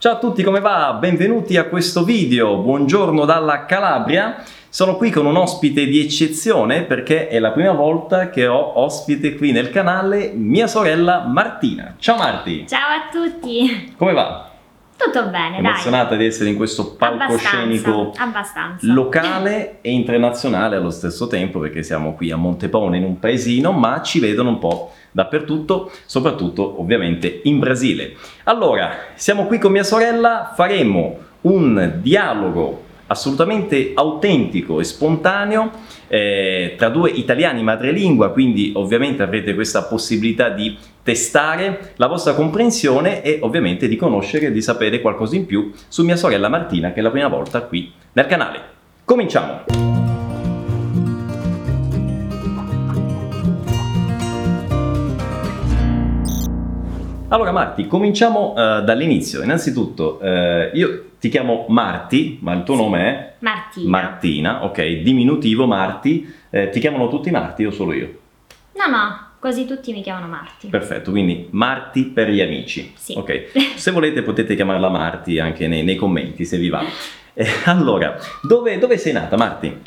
Ciao a tutti, come va? Benvenuti a questo video. Buongiorno dalla Calabria. Sono qui con un ospite di eccezione perché è la prima volta che ho ospite qui nel canale mia sorella Martina. Ciao Marti. Ciao a tutti. Come va? Tutto bene, Emozionata dai. di essere in questo palcoscenico abbastanza, abbastanza. locale e internazionale allo stesso tempo perché siamo qui a Montepone in un paesino, ma ci vedono un po' dappertutto, soprattutto ovviamente in Brasile. Allora, siamo qui con mia sorella, faremo un dialogo assolutamente autentico e spontaneo eh, tra due italiani madrelingua, quindi ovviamente avrete questa possibilità di testare la vostra comprensione e ovviamente di conoscere e di sapere qualcosa in più su mia sorella Martina che è la prima volta qui nel canale. Cominciamo! Allora Marti, cominciamo uh, dall'inizio. Innanzitutto, uh, io ti chiamo Marti, ma il tuo sì. nome è? Martina. Martina, ok, diminutivo Marti. Eh, ti chiamano tutti Marti o solo io? No, no, quasi tutti mi chiamano Marti. Perfetto, quindi Marti per gli amici. Sì. Ok, se volete potete chiamarla Marti anche nei, nei commenti se vi va. Eh, allora, dove, dove sei nata Marti?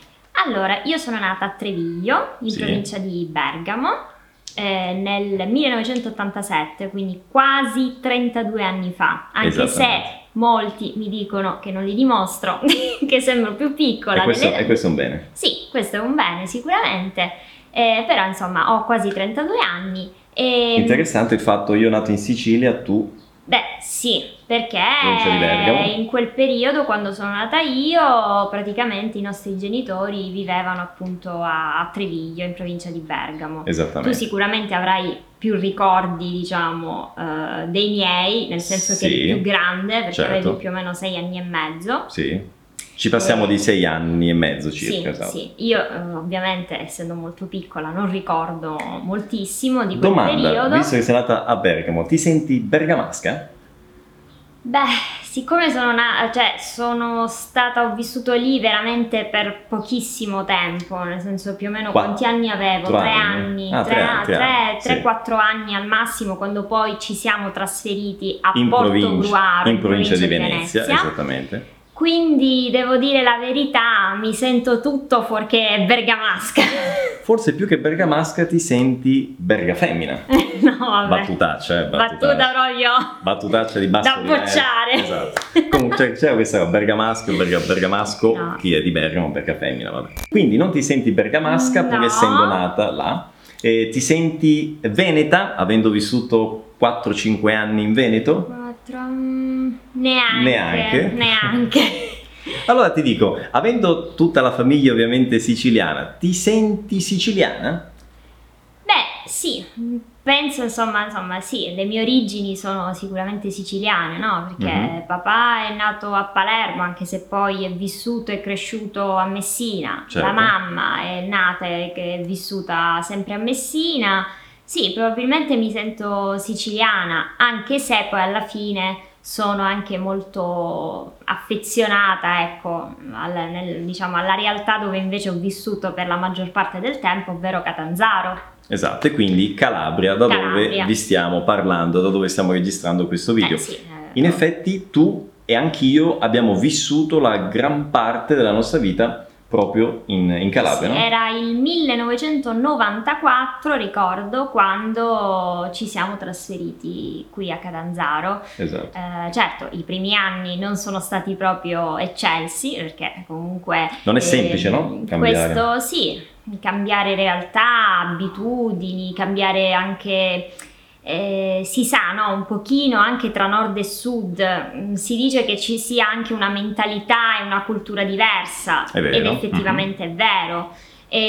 Allora, io sono nata a Treviglio, in sì. provincia di Bergamo eh, nel 1987, quindi quasi 32 anni fa, anche se molti mi dicono che non li dimostro, che sembro più piccola. E questo, e questo, è un bene? Sì, questo è un bene sicuramente, eh, però insomma ho quasi 32 anni. E... Interessante il fatto, io nato in Sicilia, tu Beh, sì, perché in quel periodo, quando sono nata io, praticamente i nostri genitori vivevano appunto a, a Treviglio, in provincia di Bergamo. Esattamente. Tu sicuramente avrai più ricordi, diciamo, uh, dei miei, nel senso sì, che eri più grande, perché certo. avevi più o meno sei anni e mezzo. Sì. Ci passiamo di sei anni e mezzo circa. Sì, esatto. sì. Io eh, ovviamente essendo molto piccola non ricordo moltissimo di quel Domanda, periodo. visto che sei nata a Bergamo, ti senti bergamasca? Beh, siccome sono, na- cioè, sono stata, ho vissuto lì veramente per pochissimo tempo, nel senso più o meno Qua- quanti anni avevo? tre anni, ah, tre, tre, tre, tre, sì. quattro anni al massimo, quando poi ci siamo trasferiti a in Porto provincia, Gruaro, in provincia di Venezia, Venezia. esattamente. Quindi devo dire la verità, mi sento tutto fuorché bergamasca. Forse più che bergamasca ti senti bergafemmina. no, vabbè. Battutaccia, eh, battutaccia. Battuta proprio. Battutaccia di basso Da bocciare. Esatto. Comunque c'è, c'è questa bergamasco, berga, bergamasco, No. chi è di Bergamo, bergafemmina, vabbè. Quindi non ti senti bergamasca pur No. essendo nata là. E ti senti veneta, avendo vissuto 4-5 anni in Veneto? Quattro, mm, neanche. Neanche? Neanche. Allora ti dico, avendo tutta la famiglia ovviamente siciliana, ti senti siciliana? Beh, sì, penso insomma, insomma, sì, le mie origini sono sicuramente siciliane, no? Perché Mhm. papà è nato a Palermo, anche se poi è vissuto e cresciuto a Messina. Certo. La mamma è nata e è vissuta sempre a Messina. Sì, probabilmente mi sento siciliana, anche se poi alla fine sono anche molto affezionata, ecco, al- nel- diciamo, alla realtà dove invece ho vissuto per la maggior parte del tempo, ovvero Catanzaro. Esatto, e quindi Calabria, da dove Calabria. vi stiamo parlando, da dove stiamo registrando questo video. Eh sì, eh, In effetti tu e anch'io abbiamo vissuto la gran parte della nostra vita proprio in, in Calabria, Sì, no? Era il 1994, ricordo, quando ci siamo trasferiti qui a Catanzaro. Esatto. Eh, certo, i primi anni non sono stati proprio eccelsi, perché comunque... Non è semplice, no? Cambiare. Questo sì, cambiare realtà, abitudini, cambiare anche... eh, si sa, no? Un pochino anche tra nord e sud, mm, si dice che ci sia anche una mentalità e una cultura diversa, ed effettivamente è vero. E,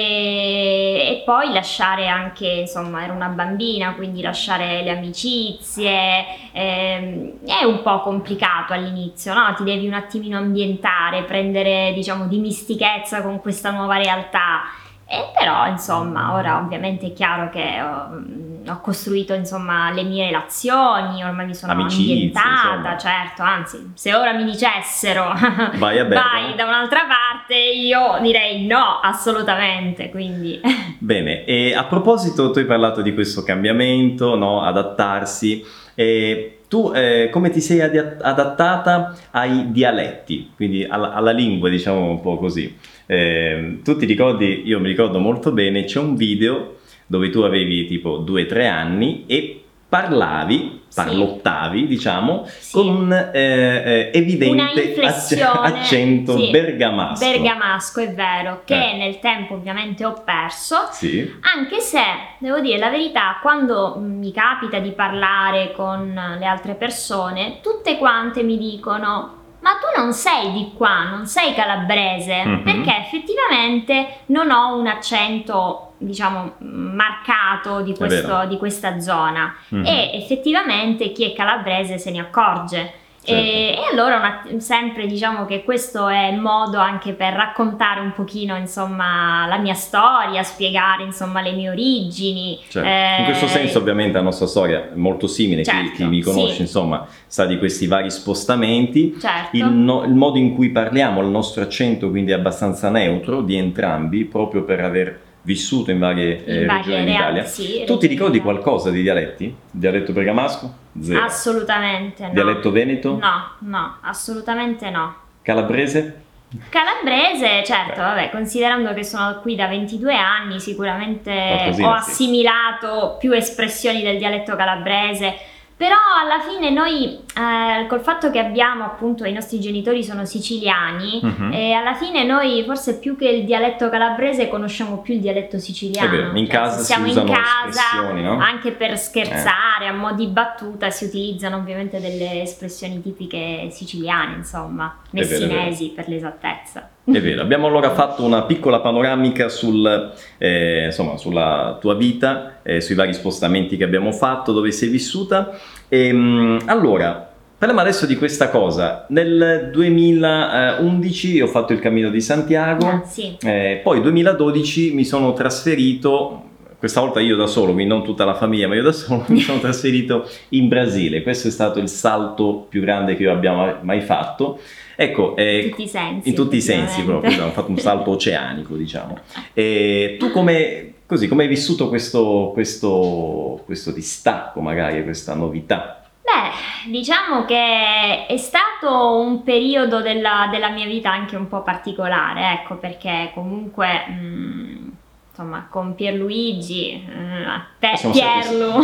e poi lasciare anche, insomma, ero una bambina, quindi lasciare le amicizie ehm, è un po' complicato all'inizio, no? Ti devi un attimino ambientare, prendere, diciamo, dimistichezza con questa nuova realtà. E però, insomma, ora ovviamente è chiaro che oh, ho costruito insomma le mie relazioni, ormai mi sono Amicizie, ambientata, insomma. certo, anzi, se ora mi dicessero Vai a vai da un'altra parte, io direi no, assolutamente, quindi Bene, e a proposito, tu hai parlato di questo cambiamento, no? adattarsi. E tu eh, come ti sei adattata ai dialetti, quindi alla, alla lingua, diciamo un po' così? Eh, tu ti ricordi, io mi ricordo molto bene, c'è un video dove tu avevi tipo 2-3 anni e parlavi, Sì. parlottavi, diciamo, Sì. con un eh, eh, evidente accento sì, bergamasco. bergamasco, è vero, che Eh. nel tempo ovviamente ho perso. Sì, Anche se, devo dire la verità, quando mi capita di parlare con le altre persone, tutte quante mi dicono ma tu non sei di qua, non sei calabrese, Mhm. perché effettivamente non ho un accento, diciamo, marcato di, questo- di questa zona. Mhm. E effettivamente chi è calabrese se ne accorge. Certo. E, e allora una- sempre diciamo che questo è il modo anche per raccontare un pochino insomma la mia storia, spiegare insomma le mie origini. Certo. eh, In questo senso ovviamente la nostra storia è molto simile, chi- Certo, chi, mi conosce sì. insomma sa di questi vari spostamenti. Certo. Il, no- il modo in cui parliamo, il nostro accento quindi è abbastanza neutro di entrambi, proprio per aver vissuto in varie eh, in varie regioni d'Italia. sì, Tu ti ricordi qualcosa di dialetti? Dialetto bergamasco? Zero. Assolutamente no. Dialetto veneto? No, no, assolutamente no. Calabrese? Calabrese, certo, vabbè, considerando che sono qui da 22 anni, sicuramente Qualcosina, ho sì. assimilato più espressioni del dialetto calabrese. Però alla fine noi, eh, col fatto che abbiamo appunto i nostri genitori sono siciliani, Mhm. e alla fine noi forse più che il dialetto calabrese conosciamo più il dialetto siciliano. È vero, in Cioè, casa siamo in usano casa, no? anche per scherzare, a mo' di battuta, si utilizzano ovviamente delle espressioni tipiche siciliane, insomma, È vero, messinesi per l'esattezza. È vero, abbiamo allora fatto una piccola panoramica sul, eh, insomma, sulla tua vita, eh, sui vari spostamenti che abbiamo fatto, dove sei vissuta. Ehm, allora, parliamo adesso di questa cosa. Nel 2011 ho fatto il Cammino di Santiago, Ah, sì. eh, poi 2012 mi sono trasferito, questa volta io da solo, quindi non tutta la famiglia, ma io da solo, mi sono trasferito in Brasile. Questo è stato il salto più grande che io abbia mai- fatto. Ecco, eh, In tutti i sensi. in tutti i sensi proprio, abbiamo fatto un salto oceanico, diciamo. E tu come, così, come hai vissuto questo, questo, questo distacco, magari, questa novità? Beh, diciamo che è stato un periodo della, della mia vita anche un po' particolare, ecco, perché comunque, mm, insomma, con Pierluigi, mm, a te stati-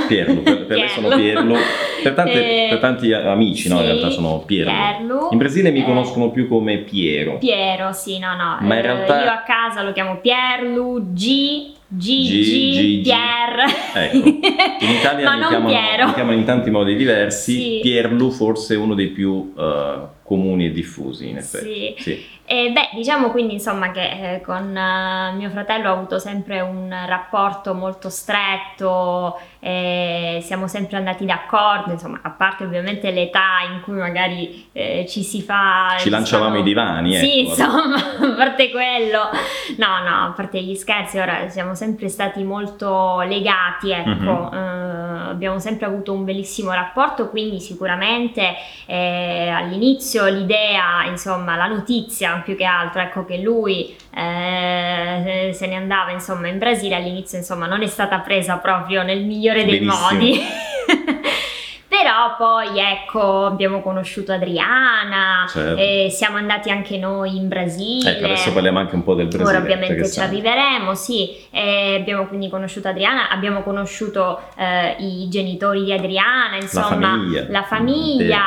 Pierlu, per, per lei sono Pierlu, per, tante- Eh, per tanti amici, no, in sì, realtà sono Pierlu. Pierlu. In Brasile mi Eh, conoscono più come Piero. Piero, sì, no, no. Ma in eh, realtà- Io a casa lo chiamo Pierlu, G, G, Gigi, G, G. Pier. Ecco, in Italia mi chiamano, mi chiamano in tanti modi diversi. Sì. Pierlu forse è uno dei più eh, comuni e diffusi, in effetti. Sì. Sì. E beh, diciamo quindi insomma che eh, con eh, mio fratello ho avuto sempre un rapporto molto stretto, eh, siamo sempre andati d'accordo, insomma, a parte ovviamente l'età in cui magari eh, ci si fa... Ci lanciavamo diciamo- i divani, ecco. Sì, insomma, a parte quello, no, no, a parte gli scherzi, ora siamo sempre stati molto legati, ecco, Mhm. eh, abbiamo sempre avuto un bellissimo rapporto, quindi sicuramente eh, all'inizio l'idea, insomma, la notizia più che altro, ecco che lui eh, se ne andava insomma in Brasile all'inizio insomma non è stata presa proprio nel migliore dei Benissimo. modi. Però poi ecco abbiamo conosciuto Adriana, Certo. e siamo andati anche noi in Brasile. Ecco, adesso parliamo anche un po' del Brasile. Ora ovviamente ci arriveremo, sì, eh, abbiamo quindi conosciuto Adriana, abbiamo conosciuto eh, i genitori di Adriana, insomma, famiglia. la famiglia.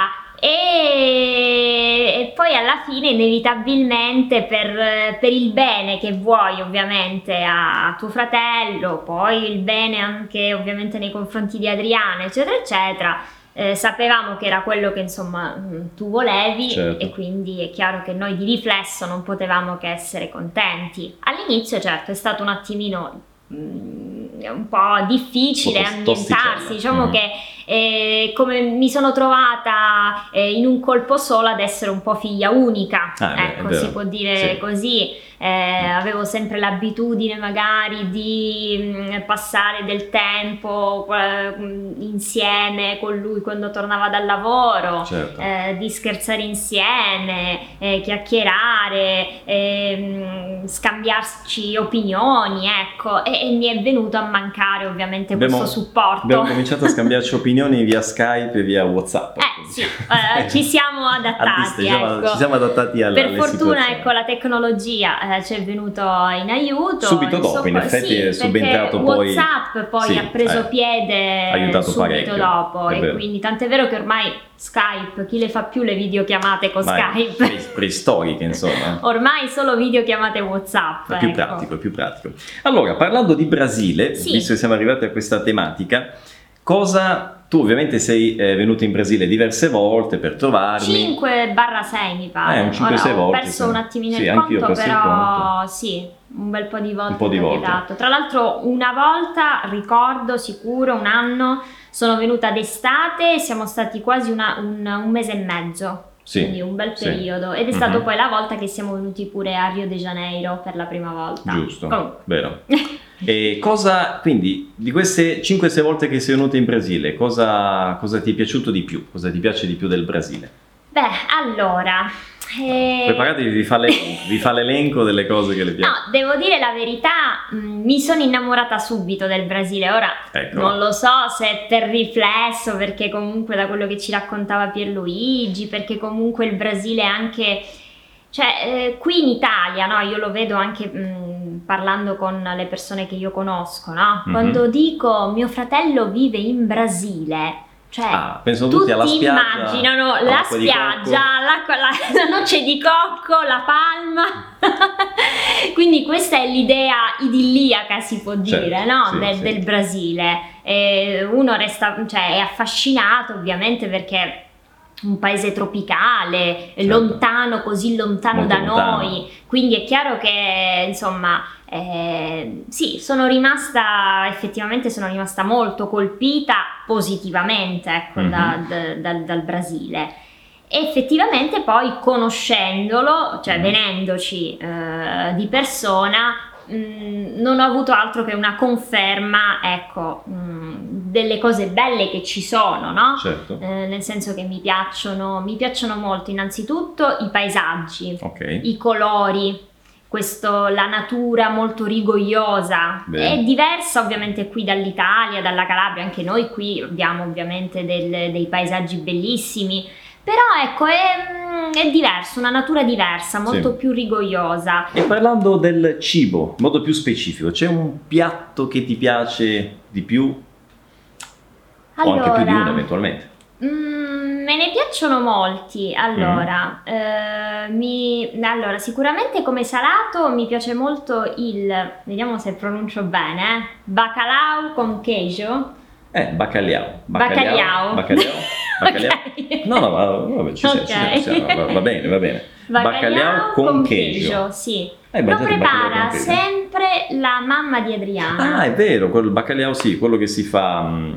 E, e poi alla fine inevitabilmente per, per il bene che vuoi ovviamente a, tuo fratello, poi il bene anche ovviamente nei confronti di Adriana eccetera eccetera, eh, sapevamo che era quello che insomma mm, tu volevi Certo. e quindi è chiaro che noi di riflesso non potevamo che essere contenti. All'inizio certo è stato un attimino mm, un po' difficile ambientarsi, tosticella. diciamo Mm. che E come mi sono trovata eh, in un colpo solo ad essere un po' figlia unica, Ah, ecco, si può dire Sì. così. Eh, avevo sempre l'abitudine magari di mm, passare del tempo eh, mm, insieme con lui quando tornava dal lavoro, Certo. eh, di scherzare insieme, eh, chiacchierare, ehm, scambiarci opinioni, ecco, e, e mi è venuto a mancare ovviamente Abbiamo- questo supporto. Abbiamo cominciato a scambiarci opinioni via Skype e via WhatsApp. Eh sì, eh, ci siamo adattati, diciamo, ecco. Ci siamo adattati alla Per fortuna ecco la tecnologia eh, ci è venuto in aiuto. Subito in dopo, in soccorso- effetti sì, è subentrato poi- WhatsApp poi Sì, ha preso eh, piede aiutato subito parecchio, dopo è e vero. quindi tant'è vero che ormai Skype, chi le fa più le videochiamate con Vai, Skype? pre- preistoriche, insomma. Ormai solo videochiamate WhatsApp. È più ecco. pratico, è più pratico. Allora, parlando di Brasile, Sì. visto che siamo arrivati a questa tematica, cosa... Tu ovviamente sei eh, venuto in Brasile diverse volte per trovarmi. 5-6 mi pare. Eh, un 5-6 Ora, Ho volte, perso sì. un attimino Sì, il conto, perso il però sì, un bel po' di volte. Un po' di volte. capitato. Tra l'altro una volta, ricordo sicuro, un anno, sono venuta d'estate e siamo stati quasi una- un, un mese e mezzo. Sì, Quindi un bel sì. periodo. Ed è stato Mhm. poi la volta che siamo venuti pure a Rio de Janeiro per la prima volta. Giusto, Comunque. vero. E cosa, quindi, di queste 5-6 volte che sei venuta in Brasile, cosa, cosa ti è piaciuto di più? Cosa ti piace di più del Brasile? Beh, allora... eh, Preparatevi, vi fa, l'elenco, vi fa l'elenco delle cose che le piacciono. No, devo dire la verità, mh, mi sono innamorata subito del Brasile. Ora Ecco. non lo so se è per riflesso, perché comunque da quello che ci raccontava Pierluigi, perché comunque il Brasile è anche. Cioè, eh, qui in Italia, no, io lo vedo anche mh, parlando con le persone che io conosco, no? Mhm. Quando dico mio fratello vive in Brasile, cioè Ah, pensano tutti, alla spiaggia. immaginano la spiaggia, l'acqua- la, la noce di cocco, la palma. Quindi questa è l'idea idilliaca, si può dire, Certo, no? sì, del, sì. del Brasile. E uno resta, cioè, è affascinato ovviamente perché è un paese tropicale, Certo. lontano, così lontano Molto da lontano. noi. Quindi è chiaro che, insomma, eh, sì, sono rimasta, effettivamente sono rimasta molto colpita positivamente ecco, Mhm. da- da- dal- dal Brasile. E effettivamente poi conoscendolo, cioè Mhm. venendoci eh, di persona, mh, non ho avuto altro che una conferma, ecco, mh, delle cose belle che ci sono, no? Certo, Eh, nel senso che mi piacciono, mi piacciono molto innanzitutto i paesaggi, ok. i colori, questo, la natura molto rigogliosa. Bene. È diversa ovviamente qui dall'Italia, dalla Calabria, anche noi qui abbiamo ovviamente del- dei paesaggi bellissimi. Però ecco, è, mm, è diverso, una natura diversa, molto Sì. più rigogliosa. E parlando del cibo, in modo più specifico, c'è un piatto che ti piace di più o anche più di uno eventualmente? Mm, me ne piacciono molti. Allora, Mm. eh, mi- allora, sicuramente come salato mi piace molto il, vediamo se pronuncio bene, eh, bacalao con queijo. Eh, baccaliao. Bacalhau. Bacalhau. Bacalhau. Ok. No, no, ma vabbè, ci ci siamo, ci siamo, va, va bene, va bene. Bacalhau con, con queijo. queijo, sì. Hai Lo bacalhau prepara sempre la mamma di Adriana. Ah, è vero, quel baccalao sì, quello che si fa... mm,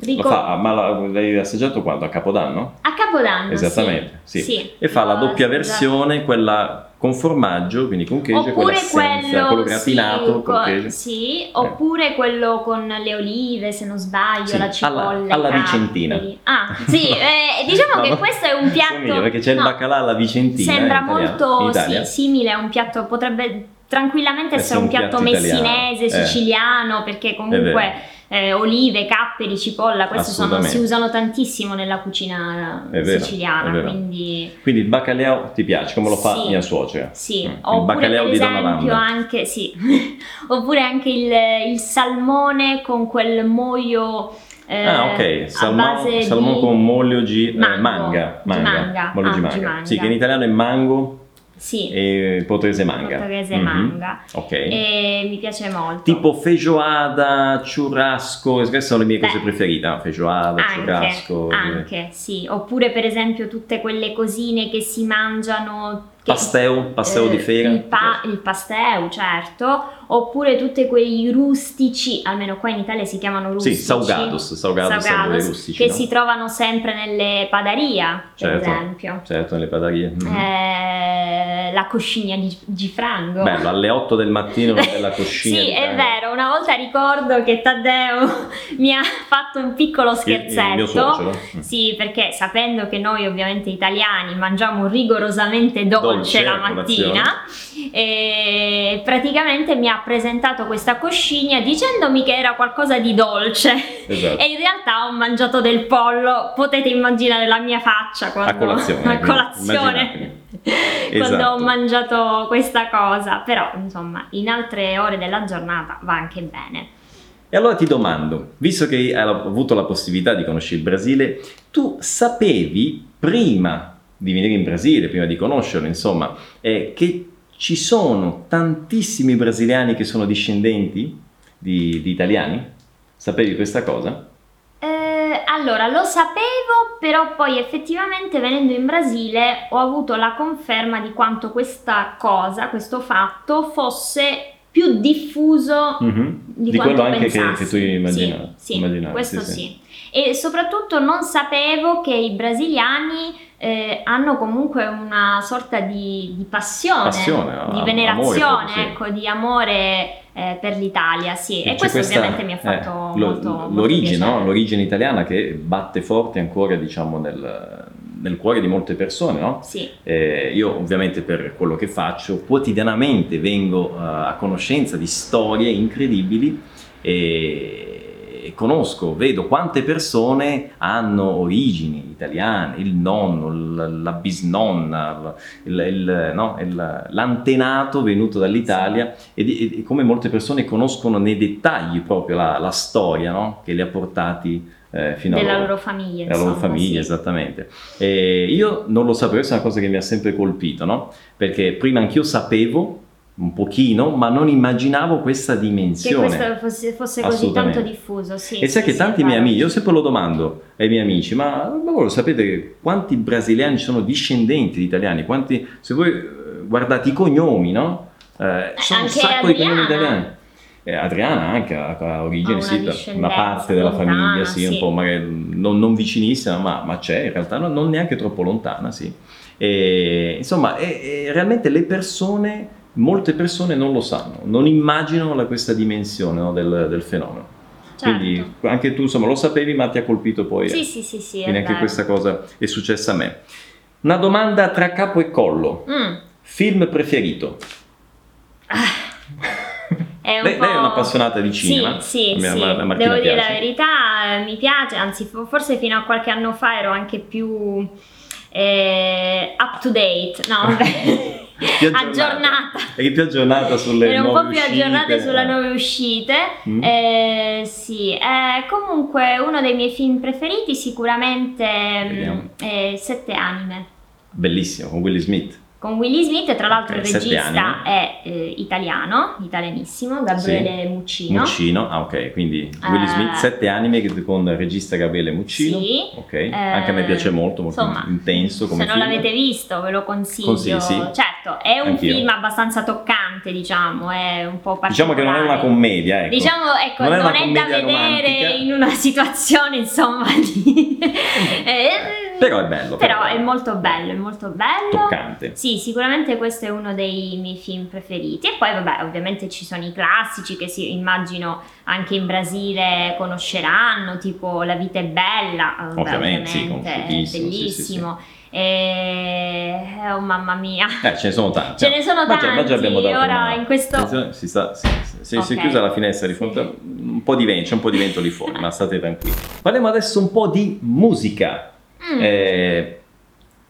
Rico- Lo fa, ma la- l'hai assaggiato quando? A Capodanno? A Capodanno, Esattamente, sì. sì. E fa la doppia assaggiato. versione, quella con formaggio, quindi con queijo, e quella Oppure senza, quello, quello gratinato sì, con co- queijo. sì, oppure quello con le olive, se non sbaglio, Sì, la cipolla. alla- alla vicentina. Ah, sì, eh, diciamo No, che questo è un piatto... Somiglia, perché c'è il baccalà alla vicentina. Sembra in italiano- molto in Italia. sì, simile a un piatto, potrebbe tranquillamente Essere essere un piatto piatto italiano, messinese, eh. siciliano, perché vero. comunque eh, olive, capperi, cipolla, questi sono, si usano tantissimo nella cucina È vero, siciliana, è quindi... Quindi il baccalao ti piace, come lo fa Sì. mia suocera. Sì, Mm, il oppure baccalao per di Donna esempio anche, sì, oppure anche il, il salmone con quel moio eh, ah, ok, salmone, salmone di... con moglio di eh, manga. Manga. moglio di Ah, manga. di manga. Sì, che in italiano è mango Sì, e portoghese manga. portoghese Mhm. manga. Ok. E mi piace molto. Tipo feijoada, churrasco, queste sono le mie cose Beh. preferite, no? feijoada, anche, churrasco. eh. anche, sì. Oppure per esempio tutte quelle cosine che si mangiano Pasteu, pasteu di eh, fera. Il, pa- il pasteu, certo, oppure tutti quei rustici, almeno qua in Italia si chiamano Sì, rustici. saugados, saugados, Saugados, sapori rustici, che no? si trovano sempre nelle padaria, per Certo. esempio. Certo, nelle padarie. Mhm. Eh, la coscigna di Gifrango. Bello, alle 8 del mattino bella coscina. Sì, di è vero, una volta ricordo che Taddeo mi ha fatto un piccolo Il- scherzetto. Il, mio suocero. Mm. Sì, perché sapendo che noi ovviamente italiani mangiamo rigorosamente dolce, Dolce la mattina, e praticamente mi ha presentato questa coscigna dicendomi che era qualcosa di dolce. Esatto. E in realtà ho mangiato del pollo, potete immaginare la mia faccia quando, A colazione, a colazione, quando Esatto. ho mangiato questa cosa, però insomma in altre ore della giornata va anche bene. E allora ti domando, visto che hai avuto la possibilità di conoscere il Brasile, tu sapevi prima di venire in Brasile, prima di conoscerlo, insomma, eh, che ci sono tantissimi brasiliani che sono discendenti di, di italiani? Sapevi questa cosa? Eh, allora, lo sapevo, però poi effettivamente venendo in Brasile ho avuto la conferma di quanto questa cosa, questo fatto, fosse più diffuso Mhm. di, Di quello anche che, che tu immaginavi. Sì, sì, immaginavi, questo sì, sì. sì. E soprattutto non sapevo che i brasiliani eh, hanno comunque una sorta di, di passione, Passione, di amore venerazione, sì. ecco, di amore eh, per l'Italia, sì. E C'è questo questa- ovviamente mi ha fatto eh, molto, molto l'origine, no? l'origine italiana che batte forte ancora diciamo, nel, nel cuore di molte persone. No? Sì. Eh, io ovviamente per quello che faccio quotidianamente vengo eh, a conoscenza di storie incredibili e, conosco, vedo quante persone hanno origini italiane, il nonno, la bisnonna, il- il- no? Il- l'antenato venuto dall'Italia e, e come molte persone conoscono nei dettagli proprio la, la storia no? che li ha portati eh, fino a della loro loro famiglia. la loro famiglia, sì. esattamente. E io non lo sapevo, questa è una cosa che mi ha sempre colpito, no? Perché prima anch'io sapevo un pochino, ma non immaginavo questa Che dimensione. questo fosse, fosse così tanto diffuso, sì. E sai sì, che sì, tanti è miei amici, io sempre lo domando ai miei amici, ma, ma voi lo sapete quanti brasiliani sono discendenti di italiani? Quanti, se voi eh, guardate i cognomi, no? Eh, ci sono un anche sacco di cognomi Adriana. italiani. Eh, Adriana anche ha, una sì, una parte della lontana, famiglia, sì, un sì. po' magari non, non vicinissima, ma, ma c'è in realtà, no- non neanche troppo lontana, sì. E, insomma, e- e realmente le persone, molte persone non lo sanno, non immaginano la- questa dimensione no, del, del fenomeno. Certo. Quindi anche tu insomma lo sapevi ma ti ha colpito poi. Sì, eh. sì, sì, sì, è Quindi anche vero. questa cosa è successa a me. Una domanda tra capo e collo. Mm, Film preferito? è un Lei, lei è un'appassionata di cinema. Sì, sì, sì. a me- a Martina Devo dire piace. la verità, eh, mi piace, anzi fo- forse fino a qualche anno fa ero anche più eh, up to date, no, vabbè, Più aggiornata. aggiornata. Eri più aggiornata sulle Ero un po' più uscite, aggiornate sulle nuove uscite. Mm. Eh, sì, eh, comunque uno dei miei film preferiti sicuramente mm, è Sette Anime. Bellissimo, con Willy Smith. Con Willy Smith, tra l'altro il regista è eh, italiano, italianissimo, Gabriele Muccino. Muccino, ah ok, quindi Willy Eh. Smith, sette anime con il regista Gabriele Muccino. Sì. Ok, anche a me Eh, piace molto, molto insomma, intenso come Se non film. l'avete visto ve lo consiglio. Consigli, sì. Certo, è un Anch'io. film abbastanza toccante, diciamo, è un po' Diciamo che non è una particolare. commedia, ecco. Diciamo, ecco, Non non è è, da vedere romantica. in una situazione, insomma, di... eh, Però è bello. però è molto bello, è molto bello. toccante. Sì, sicuramente questo è uno dei miei film preferiti. E poi, vabbè, ovviamente ci sono i classici che si, immagino anche in Brasile conosceranno, tipo La vita è bella, Ovviamente, sì, ovviamente, è conosciutissimo, sì, bellissimo. Oh mamma mia. Eh, ce ne sono tanti. Ce ne sono Ma già- ma già tanti, abbiamo dato ora in questo- Si, sta, si, si- si- si è chiusa la finestra di Sì. fronte. a- Un po' di vento, c'è un po' di vento lì fuori, ma state tranquilli. Parliamo adesso un po' di musica. Mm. Eh,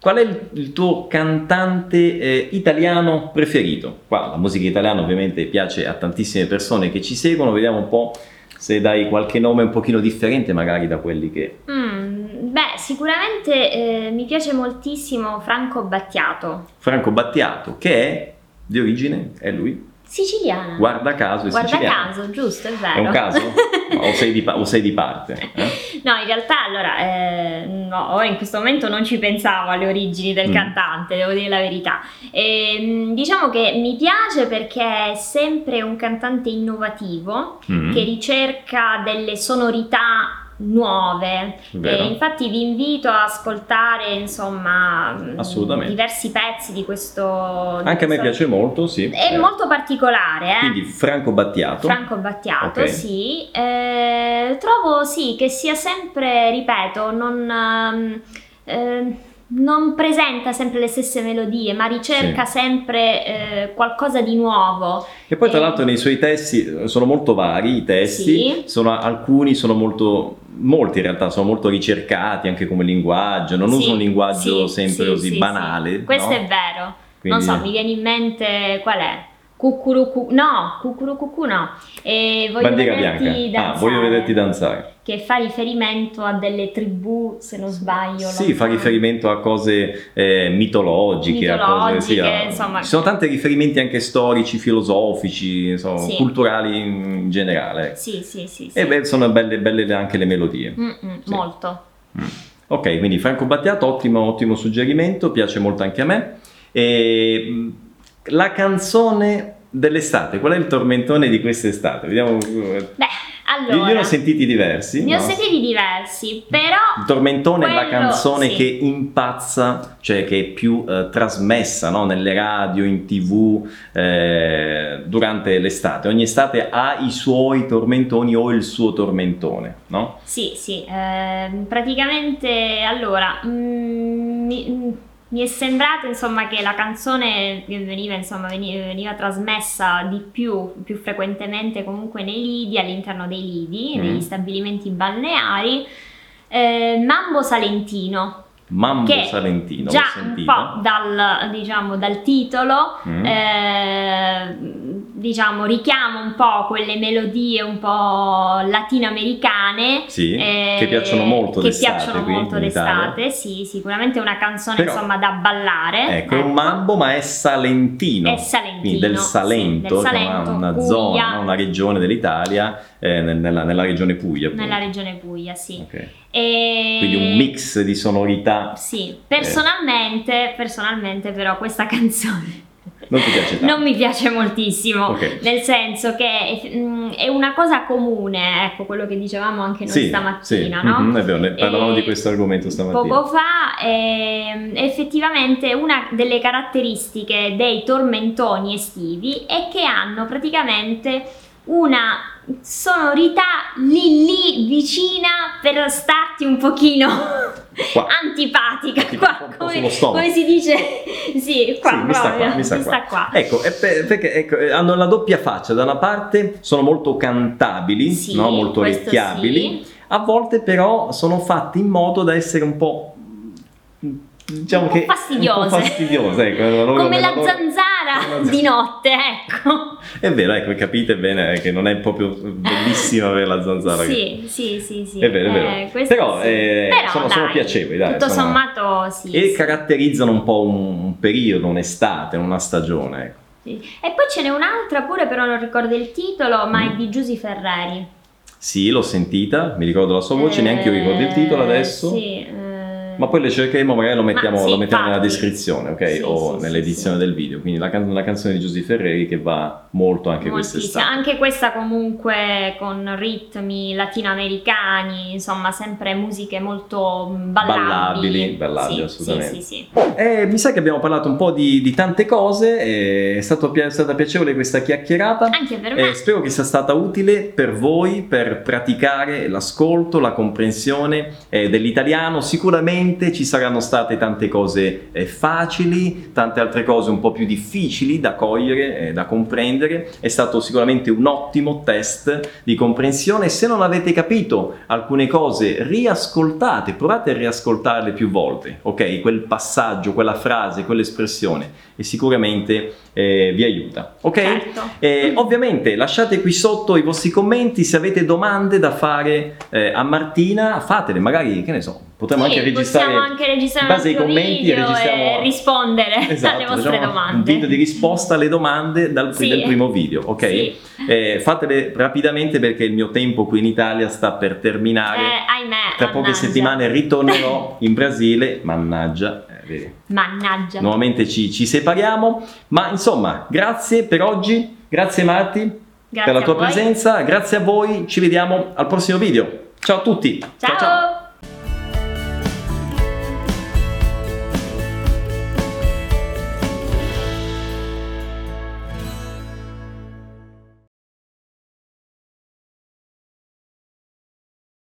qual è il, il tuo cantante eh, italiano preferito? Qua la musica italiana ovviamente piace a tantissime persone che ci seguono, vediamo un po' se dai qualche nome un pochino differente magari da quelli che... Mm, beh, sicuramente eh, mi piace moltissimo Franco Battiato, Franco Battiato, che è di origine, è lui, siciliana. guarda caso è Guarda siciliano. caso, giusto, è vero. È un caso? o, sei di, o sei di parte? Eh? No, in realtà allora, eh, no, in questo momento non ci pensavo alle origini del Mm. cantante, devo dire la verità. E, diciamo che mi piace perché è sempre un cantante innovativo Mm. che ricerca delle sonorità nuove. Vero. E infatti vi invito a ascoltare insomma Assolutamente. diversi pezzi di questo. di Anche a me questo- piace molto, sì. È Eh, molto particolare, eh? Quindi Franco Battiato. Franco Battiato, Ok. sì. Eh, trovo sì che sia sempre, ripeto, non, eh, non presenta sempre le stesse melodie, ma ricerca sempre eh, qualcosa di nuovo. E poi tra Eh, l'altro nei suoi testi eh, sono molto vari i testi, Sì. sono- alcuni sono molto, molti in realtà sono molto ricercati anche come linguaggio, non Sì, usa un linguaggio sì, sempre sì, così sì, banale. sì. Questo no? è vero. Quindi- Non so, mi viene in mente qual è? Cucurucu, no, cucurucucu no. E voglio Bandiera vederti bianca. Ah, danzare, voglio vederti danzare. Che fa riferimento a delle tribù, se non sbaglio. Sì, fa riferimento a cose eh, mitologiche, a cose, sì, Mitologiche, a- insomma. Ci sono tanti riferimenti anche storici, filosofici, insomma, Sì. culturali in generale. Sì, sì, sì. sì. E beh, sono belle, belle anche le melodie. Mm-mm, Sì. Molto. Mm. Ok, quindi Franco Battiato, ottimo, ottimo suggerimento, piace molto anche a me. E, la canzone dell'estate, qual è il tormentone di quest'estate? Vediamo. eh, Beh, allora. io ne ho sentiti diversi. ne ho no? sentiti diversi, però. Il tormentone è la quello- canzone sì. che impazza, cioè che è più eh, trasmessa no? nelle radio, in tv eh, durante l'estate. Ogni estate ha i suoi tormentoni o il suo tormentone, no? Sì, sì, ehm, praticamente allora mm, mi, mm, mi è sembrato insomma che la canzone veniva, insomma, veni- veniva, trasmessa di più, più frequentemente comunque nei lidi, all'interno dei lidi, Mm. negli stabilimenti balneari, eh, Mambo Salentino. Mambo che Salentino, già un po' dal, diciamo, dal titolo Mm. eh, diciamo richiama un po' quelle melodie un po' latinoamericane Sì, eh, che piacciono molto che d'estate piacciono qui molto d'estate sì sicuramente una canzone Però- insomma da ballare Ecco, è un mambo, ma è salentino. È salentino, del sì, Salento, del è una- Salento, una, Puglia. zona, una regione dell'Italia, eh, nel- nella, nella regione Puglia. appunto. nella regione Puglia sì Ok. E- Quindi un mix di sonorità. sì personalmente personalmente però questa canzone Non ti piace tanto? Non mi piace moltissimo, Ok. nel senso che è, mm, è una cosa comune, ecco quello che dicevamo anche noi Sì, stamattina, sì, no? mhm, è vero, ne parlavamo E di questo argomento stamattina. Poco fa, ehm, effettivamente una delle caratteristiche dei tormentoni estivi è che hanno praticamente una sonorità lì lì vicina per starti un pochino Qua. antipatica qua, po' come, come si dice sì qua Sì, mi sta qua, mi sta mi qua. sta qua. Ecco, per- perché ecco, eh, hanno la doppia faccia, da una parte sono molto cantabili, Sì, no? molto orecchiabili, sì. a volte però sono fatti in modo da essere un po' diciamo che fastidiose. fastidiose, ecco, come la loro- zanzara di notte, ecco. È vero, ecco, capite bene che non è proprio bellissima avere la zanzara. che- Sì, sì, sì, sì. È vero, è vero. Eh, questo Però, sì. eh, Però, sono- sono dai, piacevoli, dai, Tutto sono- sommato sì. E sì, caratterizzano un po' un, un periodo, un'estate, una stagione. ecco. sì. E poi ce n'è un'altra pure, però non ricordo il titolo, ma Mm. è di Giusy Ferreri. Sì, l'ho sentita, mi ricordo la sua voce, neanche io ricordo il titolo Eh, adesso. Sì. Ma poi le cercheremo, magari lo mettiamo, sì, lo mettiamo nella descrizione, ok? Sì, o sì, nell'edizione del video. Quindi la, can- la canzone di Giusy Ferreri che va molto anche moltissimo. quest'estate. Anche questa comunque con ritmi latinoamericani, insomma, sempre musiche molto mm, ballabili. Ballabili, ballabili, assolutamente. Sì. Eh, mi sa che abbiamo parlato un po' di, di tante cose, è, stato è stata piacevole questa chiacchierata. Anche per me. Eh, spero che sia stata utile per voi per praticare l'ascolto, la comprensione eh, dell'italiano. Sicuramente ci saranno state tante cose eh, facili, tante altre cose un po' più difficili da cogliere, eh, da comprendere. È stato sicuramente un ottimo test di comprensione. Se non avete capito alcune cose, riascoltate, provate a riascoltarle più volte, ok? Quel passaggio, quella frase, quell'espressione e sicuramente eh, vi aiuta, ok? Certo. Eh, ovviamente lasciate qui sotto i vostri commenti se avete domande da fare eh, a Martina, fatele, magari che ne so, Potremmo Sì, anche registrare possiamo anche registrare in base ai commenti registriamo e rispondere Esatto, alle vostre facciamo domande. Un video di risposta alle domande dal, Sì. del primo video, ok? Sì. Eh, fatele rapidamente perché il mio tempo qui in Italia sta per terminare. Eh, ahimè, Tra poche mannaggia. settimane ritornerò in Brasile, mannaggia, eh. Mannaggia. nuovamente ci, ci separiamo, ma insomma, grazie per oggi, grazie Marti Grazie per la tua voi. presenza, grazie a voi, ci vediamo al prossimo video. Ciao a tutti. Ciao.